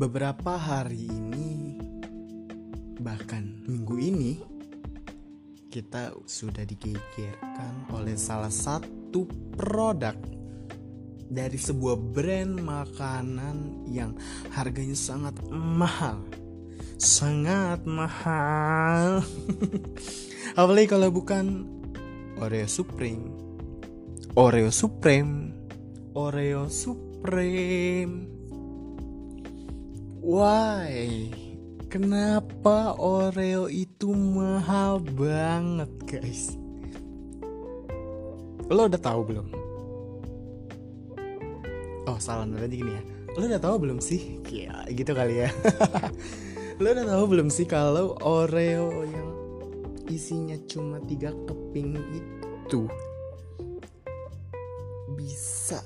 beberapa hari ini bahkan minggu ini kita sudah digegerkan oleh salah satu produk dari sebuah brand makanan yang harganya sangat mahal. Sangat mahal. Apalagi kalau bukan Oreo Supreme. Oreo Supreme. Oreo Supreme why? Kenapa Oreo itu mahal banget guys? Lo udah tahu belum? Oh salah nanti gini ya. Lo udah tahu belum sih? Ya gitu kali ya. Lo udah tahu belum sih kalau Oreo yang isinya cuma tiga keping itu bisa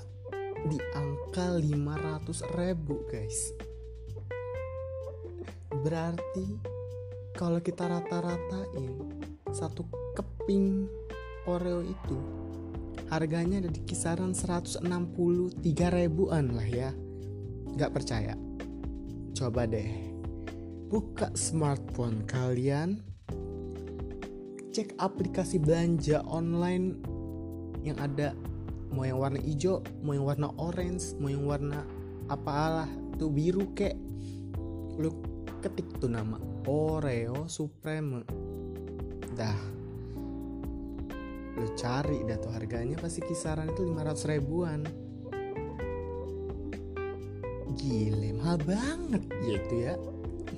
di angka 500 ribu guys berarti kalau kita rata-ratain satu keping Oreo itu harganya ada di kisaran 163 ribuan lah ya. Gak percaya? Coba deh buka smartphone kalian cek aplikasi belanja online yang ada. Mau yang warna hijau mau yang warna orange mau yang warna apalah tuh biru kek. Lu ketik tuh nama Oreo Supreme. Dah. Lu cari dah tuh harganya pasti kisaran itu 500 ribuan. Gile mahal banget. Gitu ya.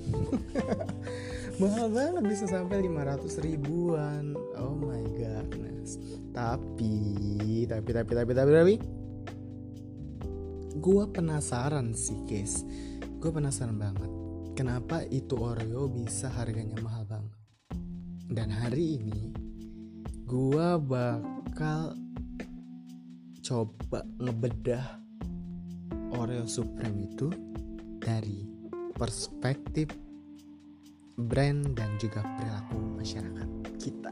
Mahal banget bisa sampai 500 ribuan. Oh my goodness. Tapi tapi tapi tapi tapi tapi. Gue penasaran sih guys. Gue penasaran banget kenapa itu Oreo bisa harganya mahal banget dan hari ini gue bakal coba ngebedah Oreo Supreme itu dari perspektif brand dan juga perilaku masyarakat kita.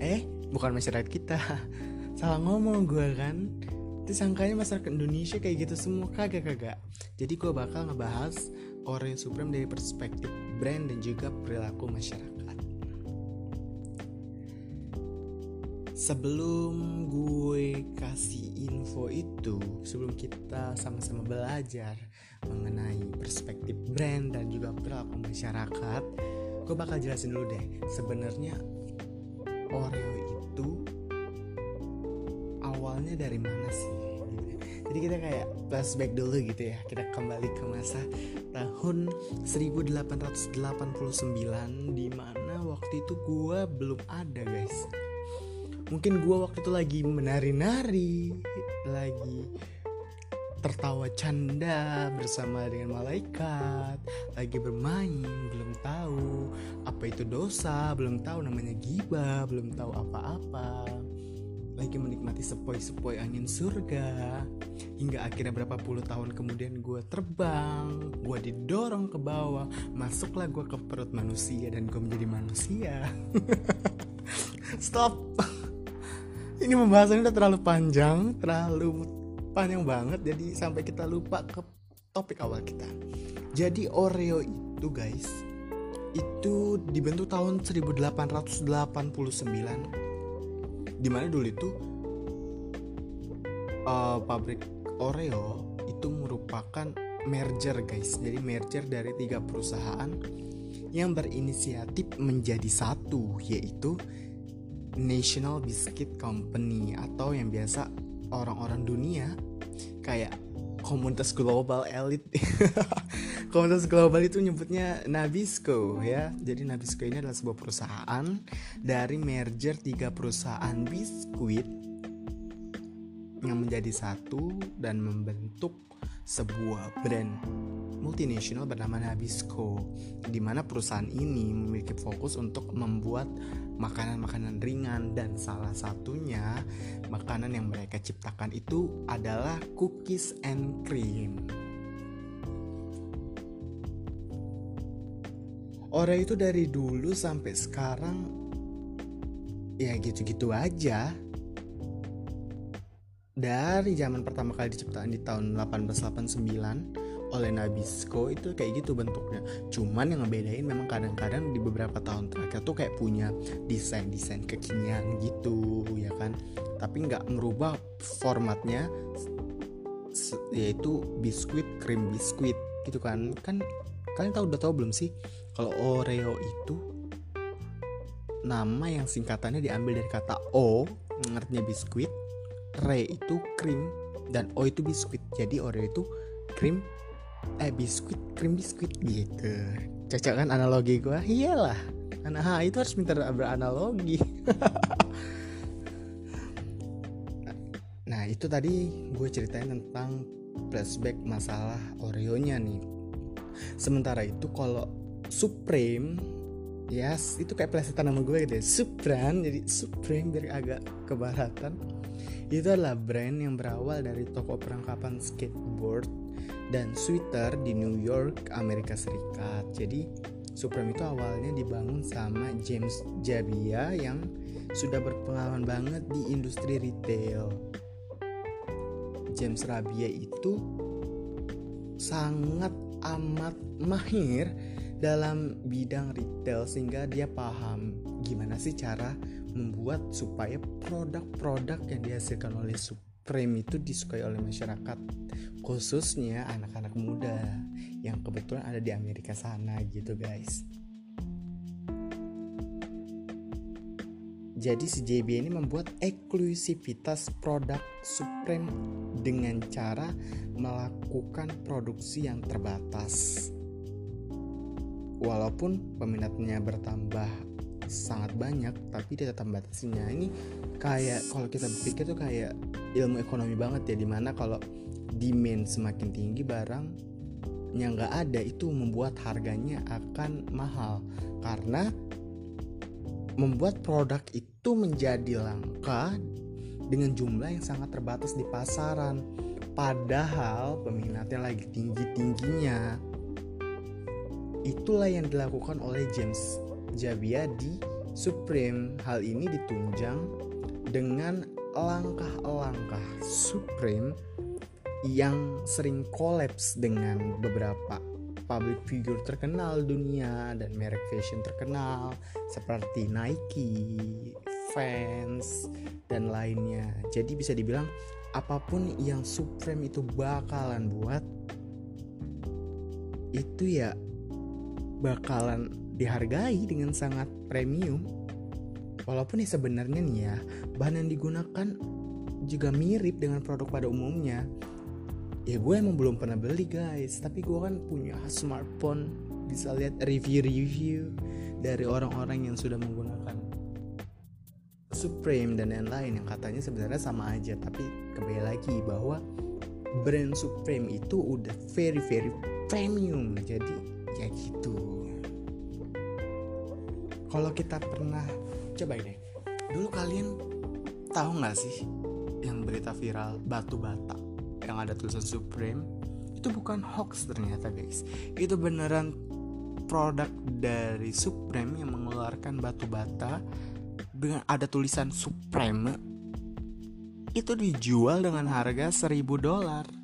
Eh, bukan masyarakat kita. Salah ngomong gue kan. Itu sangkanya masyarakat Indonesia kayak gitu semua kagak kagak. Jadi gue bakal ngebahas Oreo Supreme dari perspektif brand dan juga perilaku masyarakat. Sebelum gue kasih info itu, sebelum kita sama-sama belajar mengenai perspektif brand dan juga perilaku masyarakat, gue bakal jelasin dulu deh. Sebenarnya Oreo itu awalnya dari mana sih? Gitu. Jadi kita kayak flashback dulu gitu ya. Kita kembali ke masa tahun 1889 di mana waktu itu gue belum ada guys mungkin gue waktu itu lagi menari-nari lagi tertawa canda bersama dengan malaikat lagi bermain belum tahu apa itu dosa belum tahu namanya giba belum tahu apa-apa lagi menikmati sepoi-sepoi angin surga. Hingga akhirnya berapa puluh tahun kemudian gue terbang gue didorong ke bawah masuklah gue ke perut manusia dan gue menjadi manusia. Stop. Ini pembahasannya udah terlalu panjang, terlalu panjang banget jadi sampai kita lupa ke topik awal kita. Jadi Oreo itu guys, itu dibentuk tahun 1889 di mana dulu itu uh, pabrik Oreo itu merupakan merger guys. Jadi merger dari tiga perusahaan yang berinisiatif menjadi satu yaitu National Biscuit Company atau yang biasa orang-orang dunia kayak komunitas global elit komunitas global itu nyebutnya Nabisco ya jadi Nabisco ini adalah sebuah perusahaan dari merger tiga perusahaan biskuit yang menjadi satu dan membentuk sebuah brand multinasional bernama Nabisco di mana perusahaan ini memiliki fokus untuk membuat makanan-makanan ringan dan salah satunya makanan yang mereka ciptakan itu adalah cookies and cream. Oreo itu dari dulu sampai sekarang ya gitu-gitu aja. dari zaman pertama kali diciptakan di tahun 1889 oleh Nabisco itu kayak gitu bentuknya. Cuman yang ngebedain memang kadang-kadang di beberapa tahun terakhir tuh kayak punya desain-desain kekinian gitu ya kan. Tapi nggak merubah formatnya yaitu biskuit krim biskuit gitu kan. Kan kalian tahu udah tahu belum sih kalau Oreo itu nama yang singkatannya diambil dari kata O artinya biskuit Re itu krim dan O itu biskuit. Jadi Oreo itu krim eh biskuit krim biskuit gitu. Cocok kan analogi gue? Iyalah. Anak itu harus minta beranalogi. nah itu tadi gue ceritain tentang flashback masalah Oreo-nya nih. Sementara itu kalau Supreme Yes, itu kayak plesetan nama gue gitu ya Supreme, jadi Supreme biar agak kebaratan itu adalah brand yang berawal dari toko perangkapan skateboard dan sweater di New York, Amerika Serikat. Jadi Supreme itu awalnya dibangun sama James Jabia yang sudah berpengalaman banget di industri retail. James Rabia itu sangat amat mahir dalam bidang retail sehingga dia paham gimana sih cara membuat supaya produk-produk yang dihasilkan oleh Supreme itu disukai oleh masyarakat khususnya anak-anak muda yang kebetulan ada di Amerika sana gitu guys. Jadi si JB ini membuat eksklusivitas produk Supreme dengan cara melakukan produksi yang terbatas walaupun peminatnya bertambah sangat banyak tapi dia tetap batasinya ini kayak kalau kita berpikir tuh kayak ilmu ekonomi banget ya di mana kalau demand semakin tinggi barang yang nggak ada itu membuat harganya akan mahal. Karena membuat produk itu menjadi langka dengan jumlah yang sangat terbatas di pasaran. Padahal peminatnya lagi tinggi-tingginya itulah yang dilakukan oleh James Jabia di Supreme. Hal ini ditunjang dengan langkah-langkah Supreme yang sering kolaps dengan beberapa public figure terkenal dunia dan merek fashion terkenal seperti Nike, Vans, dan lainnya. Jadi bisa dibilang apa pun yang Supreme itu bakalan buat itu ya bakalan dihargai dengan sangat premium. Walaupun ya sebenarnya nih ya, bahan yang digunakan juga mirip dengan produk pada umumnya. Ya gue emang belum pernah beli guys, tapi gue kan punya smartphone bisa lihat review-review dari orang-orang yang sudah menggunakan Supreme dan lain-lain yang katanya sebenarnya sama aja, tapi kembali lagi bahwa brand Supreme itu udah very very premium, jadi ya gitu. Kalau kita pernah coba ini. Dulu kalian tahu nggak sih yang berita viral batu bata yang ada tulisan Supreme? Itu bukan hoax ternyata guys. Itu beneran produk dari Supreme yang mengeluarkan batu bata dengan ada tulisan Supreme. Itu dijual dengan harga 1000 dolar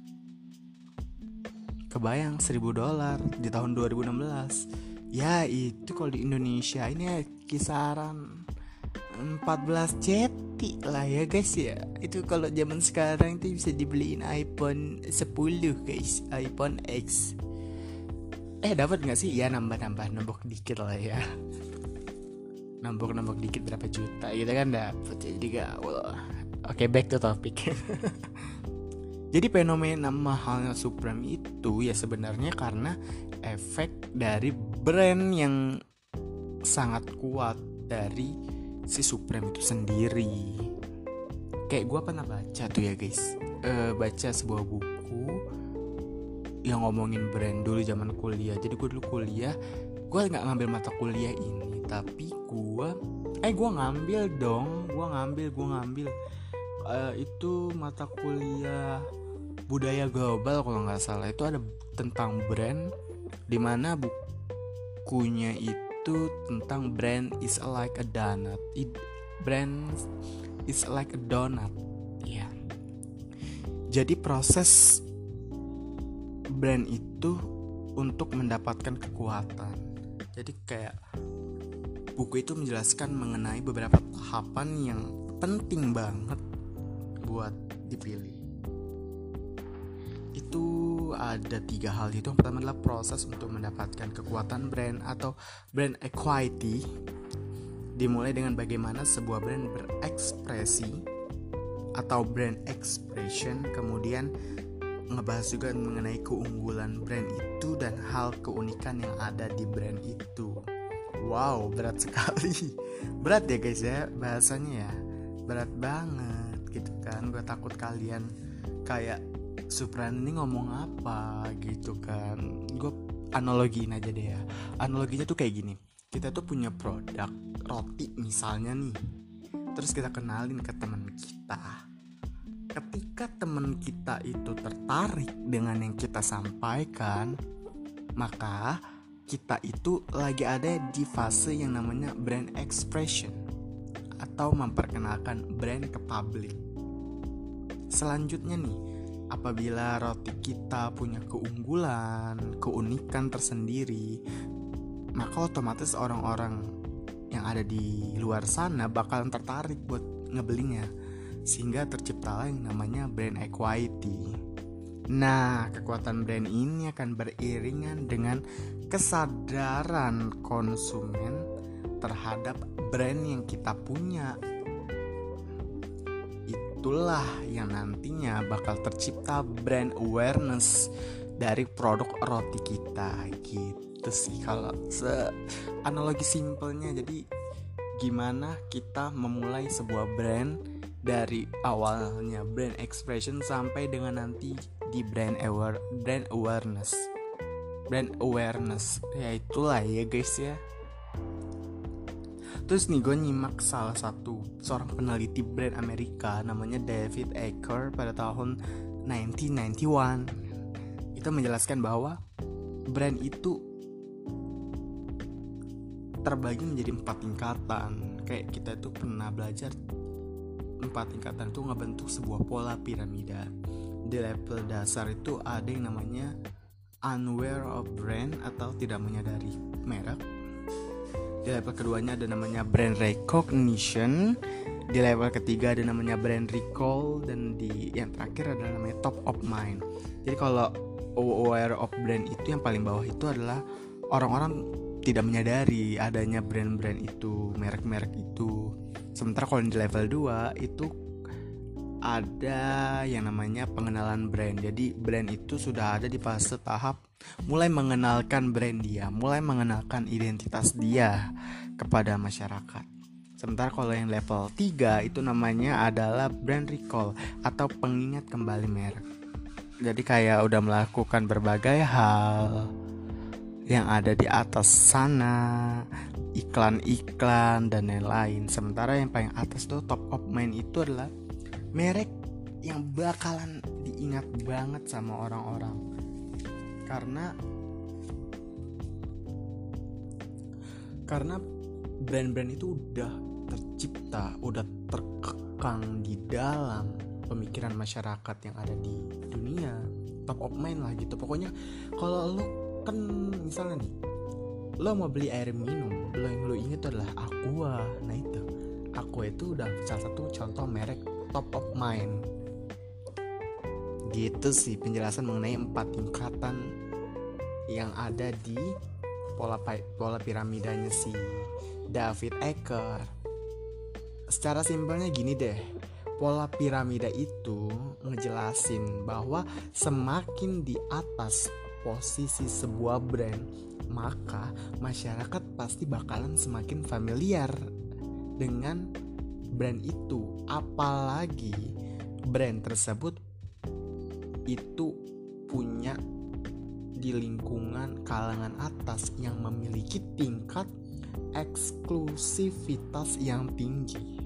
kebayang 1000 dolar di tahun 2016 ya itu kalau di Indonesia ini ya kisaran 14 ceti lah ya guys ya. Itu kalau zaman sekarang itu bisa dibeliin iPhone 10 guys iPhone X. Eh dapat nggak sih? Ya nambah nambah nambah dikit lah ya. Nambah dikit berapa juta gitu kan dapat jadi gak oke okay, back to topic Jadi fenomena mahalnya Supreme itu ya sebenarnya karena efek dari brand yang sangat kuat dari si Supreme itu sendiri. Kayak gue pernah baca tuh ya guys, e, baca sebuah buku yang ngomongin brand dulu zaman kuliah. Jadi gue dulu kuliah, gue nggak ngambil mata kuliah ini, tapi gue, eh gue ngambil dong, gue ngambil, gue ngambil. Uh, itu mata kuliah budaya global kalau nggak salah itu ada tentang brand di mana bukunya itu tentang brand is like a donut It, brand is like a donut ya yeah. Jadi proses brand itu untuk mendapatkan kekuatan. Jadi kayak buku itu menjelaskan mengenai beberapa tahapan yang penting banget buat dipilih. Itu ada tiga hal itu. Pertama adalah proses untuk mendapatkan kekuatan brand atau brand equity. Dimulai dengan bagaimana sebuah brand berekspresi atau brand expression, kemudian ngebahas juga mengenai keunggulan brand itu dan hal keunikan yang ada di brand itu. Wow, berat sekali. Berat ya guys ya bahasanya ya. Berat banget gitu kan. Gue takut kalian kayak Supran ini ngomong apa gitu kan. Gue analogiin aja deh ya. Analoginya tuh kayak gini. Kita tuh punya produk roti misalnya nih. Terus kita kenalin ke teman kita ketika teman kita itu tertarik dengan yang kita sampaikan, maka kita itu lagi ada di fase yang namanya brand expression atau memperkenalkan brand ke publik. Selanjutnya nih, apabila roti kita punya keunggulan, keunikan tersendiri, maka otomatis orang-orang yang ada di luar sana bakalan tertarik buat ngebelinya sehingga terciptalah yang namanya brand equity. Nah, kekuatan brand ini akan beriringan dengan kesadaran konsumen terhadap brand yang kita punya. Itulah yang nantinya bakal tercipta brand awareness dari produk roti kita. Gitu sih kalau se analogi simpelnya. Jadi gimana kita memulai sebuah brand dari awalnya brand expression sampai dengan nanti di brand aware brand awareness. Brand awareness. Ya itulah ya guys ya terus nih gue nyimak salah satu seorang peneliti brand Amerika namanya David Aker pada tahun 1991 itu menjelaskan bahwa brand itu terbagi menjadi empat tingkatan. Kayak kita itu pernah belajar empat tingkatan itu ngebentuk sebuah pola piramida. Di level dasar itu ada yang namanya unaware of brand atau tidak menyadari merek di level keduanya ada namanya brand recognition. Di level ketiga ada namanya brand recall. Dan di yang terakhir adalah namanya top of mind. Jadi kalau aware of brand itu yang paling bawah itu adalah orang-orang tidak menyadari adanya brand-brand itu merek-merek itu. Sementara kalau di level 2 itu ada yang namanya pengenalan brand. Jadi brand itu sudah ada di fase tahap mulai mengenalkan brand dia, mulai mengenalkan identitas dia kepada masyarakat. Sementara kalau yang level 3 itu namanya adalah brand recall atau pengingat kembali merek. Jadi kayak udah melakukan berbagai hal yang ada di atas sana iklan-iklan dan lain-lain. Sementara yang paling atas tuh top of mind itu adalah merek yang bakalan diingat banget sama orang-orang. Karena karena brand-brand itu udah tercipta, udah terkekang di dalam pemikiran masyarakat yang ada di dunia. Top of mind lah gitu. Pokoknya kalau lo kan misalnya nih lo mau beli air minum lo yang lo inget adalah aqua nah itu aqua itu udah salah satu contoh merek top of mind. Gitu sih penjelasan mengenai empat tingkatan yang ada di pola pola piramidanya si David Ecker. Secara simpelnya gini deh pola piramida itu ngejelasin bahwa semakin di atas posisi sebuah brand maka masyarakat pasti bakalan semakin familiar dengan brand itu. Apalagi brand tersebut itu punya di lingkungan kalangan atas yang memiliki tingkat eksklusivitas yang tinggi.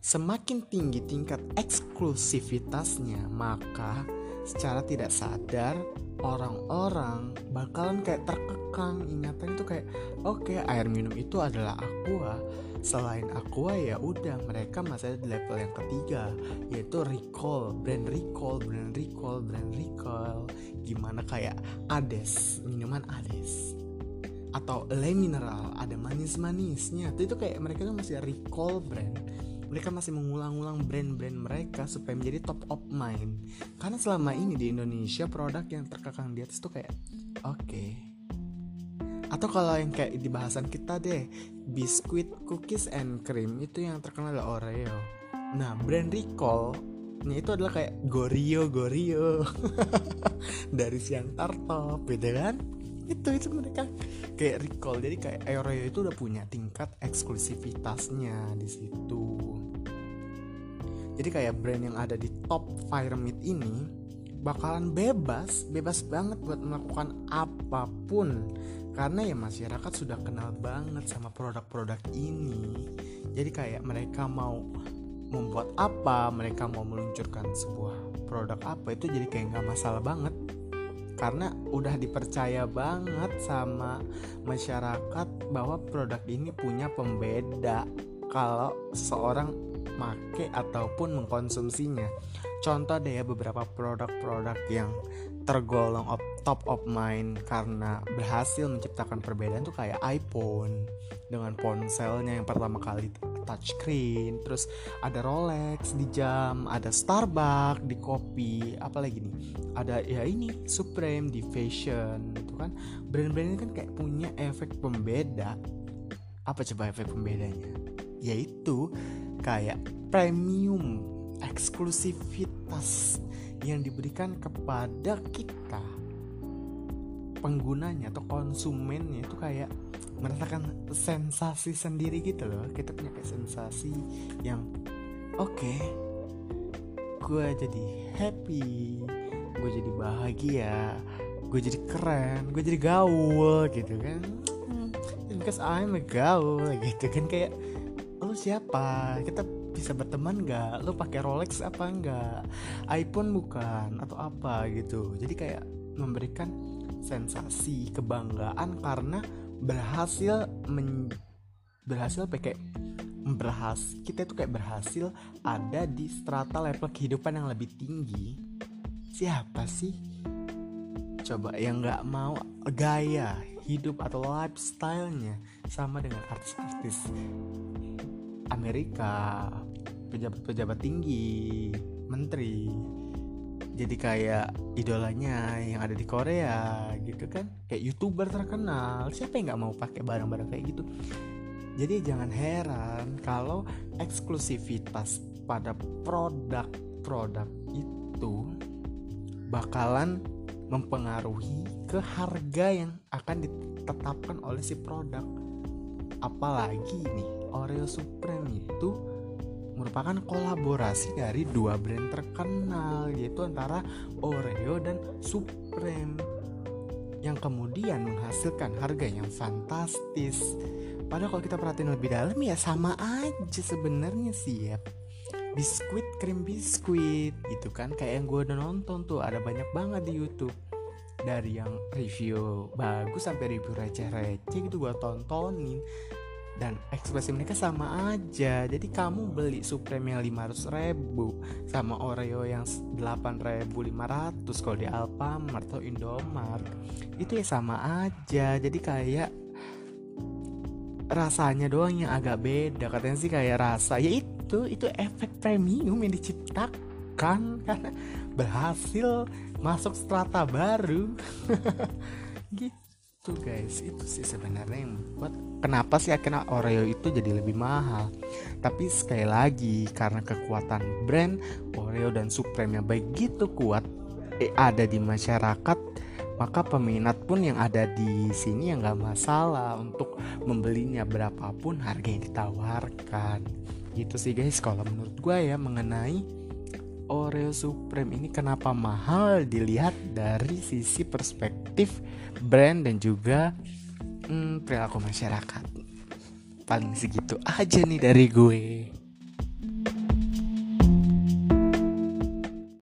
Semakin tinggi tingkat eksklusivitasnya, maka secara tidak sadar orang-orang bakalan kayak terkekang. Ingatan itu kayak oke okay, air minum itu adalah aqua. Selain aqua ya udah mereka masih ada di level yang ketiga yaitu recall brand recall brand recall brand recall. Gimana kayak ades minuman ades atau le mineral ada manis-manisnya. Itu, itu kayak mereka tuh masih recall brand mereka masih mengulang-ulang brand-brand mereka supaya menjadi top of mind. Karena selama ini di Indonesia produk yang terkekang di atas tuh kayak oke. Okay. atau kalau yang kayak di bahasan kita deh biskuit cookies and cream itu yang terkenal adalah Oreo. Nah brand recall itu adalah kayak Gorio Gorio dari siang tartop gitu kan itu itu mereka. Kayak recall jadi kayak Oreo itu udah punya tingkat eksklusivitasnya di situ. Jadi kayak brand yang ada di top pyramid ini bakalan bebas bebas banget buat melakukan apa pun. Karena ya masyarakat sudah kenal banget sama produk-produk ini. Jadi kayak mereka mau membuat apa mereka mau meluncurkan sebuah produk apa itu jadi kayak nggak masalah banget karena udah dipercaya banget sama masyarakat bahwa produk ini punya pembeda kalau seorang make ataupun mengkonsumsinya. Contoh deh ya beberapa produk-produk yang tergolong of, top of mind karena berhasil menciptakan perbedaan tuh kayak iPhone dengan ponselnya yang pertama kali touchscreen terus ada Rolex di jam ada Starbucks di kopi apalagi nih? Ada ya ini Supreme di fashion itu kan? Brand-brand ini kan kayak punya efek pembeda. Apa coba efek pembedanya? Yaitu kayak premium eksklusivitas yang diberikan kepada kita. Penggunanya atau konsumennya itu kayak merasakan sensasi sendiri gitu loh. Kita punya kayak sensasi yang oke okay, gue jadi happy gue jadi bahagia gue jadi keren gue jadi gaul gitu kan. Because I'm a gaul gitu kan kayak lu siapa? Kita bisa berteman nggak? Lu pakai Rolex apa enggak iPhone bukan? Atau apa? gitu. Jadi kayak memberikan sensasi kebanggaan karena berhasil men berhasil pakai berhasil kita itu kayak berhasil ada di strata level kehidupan yang lebih tinggi. Siapa sih? Coba yang nggak mau gaya hidup atau lifestylenya sama dengan artis-artis Amerika pejabat-pejabat tinggi menteri jadi kayak idolanya yang ada di Korea gitu kan. Kayak youtuber terkenal. Siapa yang nggak mau pakai barang-barang kayak gitu? Jadi jangan heran kalau eksklusivitas pada produk-produk itu bakalan mempengaruhi ke harga yang akan ditetapkan oleh si produk. Apalagi nih Oreo Supreme itu merupakan kolaborasi dari dua brand terkenal yaitu antara Oreo dan Supreme yang kemudian menghasilkan harga yang fantastis. Padahal kalau kita perhatiin lebih dalam ya sama aja sebenarnya sih ya. Biskuit, krim biskuit gitu kan Kayak yang gue udah nonton tuh ada banyak banget di Youtube Dari yang review bagus sampai review receh-receh gitu gue tontonin dan ekspresi mereka sama aja. Jadi kamu beli Supreme yang 500 ribu sama Oreo yang 8500 kalau di Alfamart atau Indomart. Itu ya sama aja. Jadi kayak rasanya doang yang agak beda. Katanya sih kayak rasa. Ya itu itu efek premium yang diciptakan. Karena berhasil masuk strata baru. Gitu gitu guys. Itu sih sebenarnya yang buat kenapa sih akhirnya Oreo itu jadi lebih mahal. Tapi sekali lagi karena kekuatan brand Oreo dan Supreme yang begitu kuat eh, ada di masyarakat maka peminat pun yang ada di sini yang nggak masalah untuk membelinya berapapun harga yang ditawarkan. Gitu sih guys kalau menurut gue ya mengenai Oreo Supreme ini kenapa mahal? Dilihat dari sisi perspektif brand dan juga hmm, perilaku masyarakat. Paling segitu aja nih dari gue